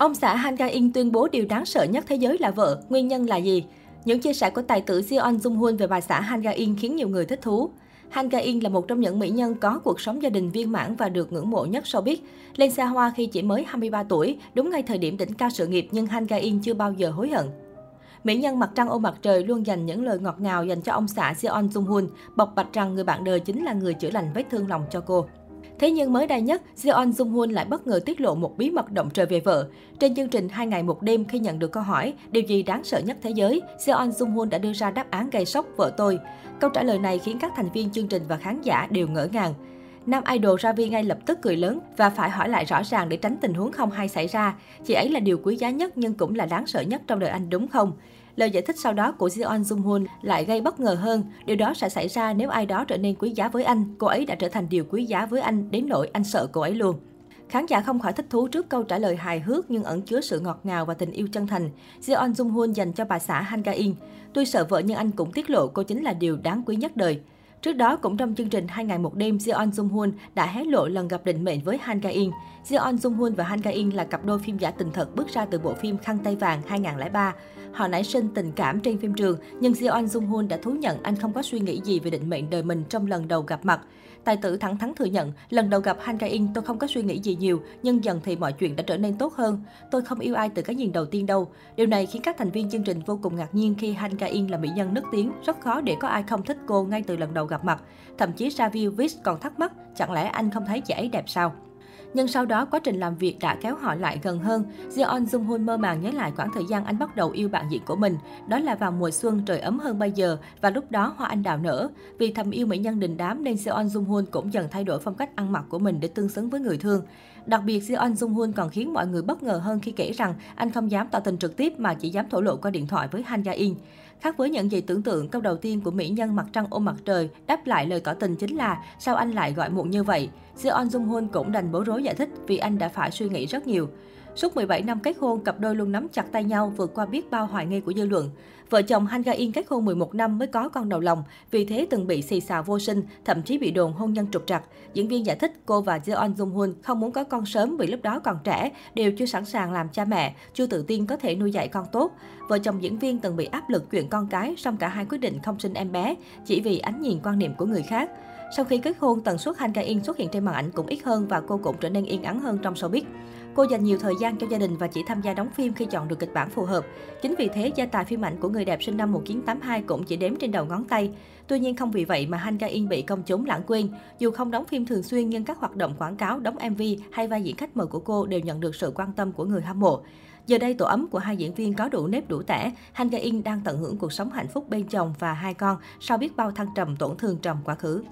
Ông xã Han Ga In tuyên bố điều đáng sợ nhất thế giới là vợ, nguyên nhân là gì? Những chia sẻ của tài tử Jeon Jung Hoon về bà xã Han Ga In khiến nhiều người thích thú. Han Ga In là một trong những mỹ nhân có cuộc sống gia đình viên mãn và được ngưỡng mộ nhất showbiz. Lên xa hoa khi chỉ mới 23 tuổi, đúng ngay thời điểm đỉnh cao sự nghiệp nhưng Han Ga In chưa bao giờ hối hận. Mỹ nhân mặt trăng ôm mặt trời luôn dành những lời ngọt ngào dành cho ông xã Jeon Jung Hoon, bộc bạch rằng người bạn đời chính là người chữa lành vết thương lòng cho cô. Thế nhưng mới đây nhất, Jeon Jung Hoon lại bất ngờ tiết lộ một bí mật động trời về vợ. Trên chương trình Hai ngày một đêm khi nhận được câu hỏi điều gì đáng sợ nhất thế giới, Jeon Jung Hoon đã đưa ra đáp án gây sốc vợ tôi. Câu trả lời này khiến các thành viên chương trình và khán giả đều ngỡ ngàng. Nam idol Ravi ngay lập tức cười lớn và phải hỏi lại rõ ràng để tránh tình huống không hay xảy ra. Chị ấy là điều quý giá nhất nhưng cũng là đáng sợ nhất trong đời anh đúng không? Lời giải thích sau đó của Jeon Jung Hoon lại gây bất ngờ hơn. Điều đó sẽ xảy ra nếu ai đó trở nên quý giá với anh. Cô ấy đã trở thành điều quý giá với anh đến nỗi anh sợ cô ấy luôn. Khán giả không khỏi thích thú trước câu trả lời hài hước nhưng ẩn chứa sự ngọt ngào và tình yêu chân thành. Jeon Jung Hoon dành cho bà xã Han Ga In. Tôi sợ vợ nhưng anh cũng tiết lộ cô chính là điều đáng quý nhất đời. Trước đó, cũng trong chương trình Hai ngày một đêm, Jeon Jung Hoon đã hé lộ lần gặp định mệnh với Han Ga In. Jeon Jung Hoon và Han Ga In là cặp đôi phim giả tình thật bước ra từ bộ phim Khăn tay vàng 2003. Họ nảy sinh tình cảm trên phim trường, nhưng Jeon Jung Hoon đã thú nhận anh không có suy nghĩ gì về định mệnh đời mình trong lần đầu gặp mặt. Tài tử thẳng thắn thừa nhận, lần đầu gặp Han Ga In tôi không có suy nghĩ gì nhiều, nhưng dần thì mọi chuyện đã trở nên tốt hơn. Tôi không yêu ai từ cái nhìn đầu tiên đâu. Điều này khiến các thành viên chương trình vô cùng ngạc nhiên khi Han Ga In là mỹ nhân nức tiếng, rất khó để có ai không thích cô ngay từ lần đầu gặp mặt. Thậm chí Savio Vis còn thắc mắc, chẳng lẽ anh không thấy chị ấy đẹp sao? Nhưng sau đó, quá trình làm việc đã kéo họ lại gần hơn. Jeon Jung Hoon mơ màng nhớ lại khoảng thời gian anh bắt đầu yêu bạn diễn của mình. Đó là vào mùa xuân trời ấm hơn bây giờ và lúc đó hoa anh đào nở. Vì thầm yêu mỹ nhân đình đám nên Jeon Jung Hoon cũng dần thay đổi phong cách ăn mặc của mình để tương xứng với người thương. Đặc biệt, Jeon Jung Hoon còn khiến mọi người bất ngờ hơn khi kể rằng anh không dám tỏ tình trực tiếp mà chỉ dám thổ lộ qua điện thoại với Han Ga In. Khác với những gì tưởng tượng, câu đầu tiên của mỹ nhân mặt trăng ôm mặt trời đáp lại lời tỏ tình chính là sao anh lại gọi muộn như vậy. Jeon Jung Hoon cũng đành bối rối giải thích vì anh đã phải suy nghĩ rất nhiều. Suốt 17 năm kết hôn, cặp đôi luôn nắm chặt tay nhau vượt qua biết bao hoài nghi của dư luận. Vợ chồng Han Ga In kết hôn 11 năm mới có con đầu lòng, vì thế từng bị xì xào vô sinh, thậm chí bị đồn hôn nhân trục trặc. Diễn viên giải thích cô và Jeon Jung Hoon không muốn có con sớm vì lúc đó còn trẻ, đều chưa sẵn sàng làm cha mẹ, chưa tự tin có thể nuôi dạy con tốt. Vợ chồng diễn viên từng bị áp lực chuyện con cái, song cả hai quyết định không sinh em bé, chỉ vì ánh nhìn quan niệm của người khác. Sau khi kết hôn, tần suất Han Ga In xuất hiện trên màn ảnh cũng ít hơn và cô cũng trở nên yên ắng hơn trong showbiz. Cô dành nhiều thời gian cho gia đình và chỉ tham gia đóng phim khi chọn được kịch bản phù hợp. Chính vì thế, gia tài phim ảnh của người đẹp sinh năm 1982 cũng chỉ đếm trên đầu ngón tay. Tuy nhiên không vì vậy mà Han Ga In bị công chúng lãng quên. Dù không đóng phim thường xuyên nhưng các hoạt động quảng cáo, đóng MV hay vai diễn khách mời của cô đều nhận được sự quan tâm của người hâm mộ. Giờ đây tổ ấm của hai diễn viên có đủ nếp đủ tẻ, Han Ga In đang tận hưởng cuộc sống hạnh phúc bên chồng và hai con sau biết bao thăng trầm tổn thương trong quá khứ.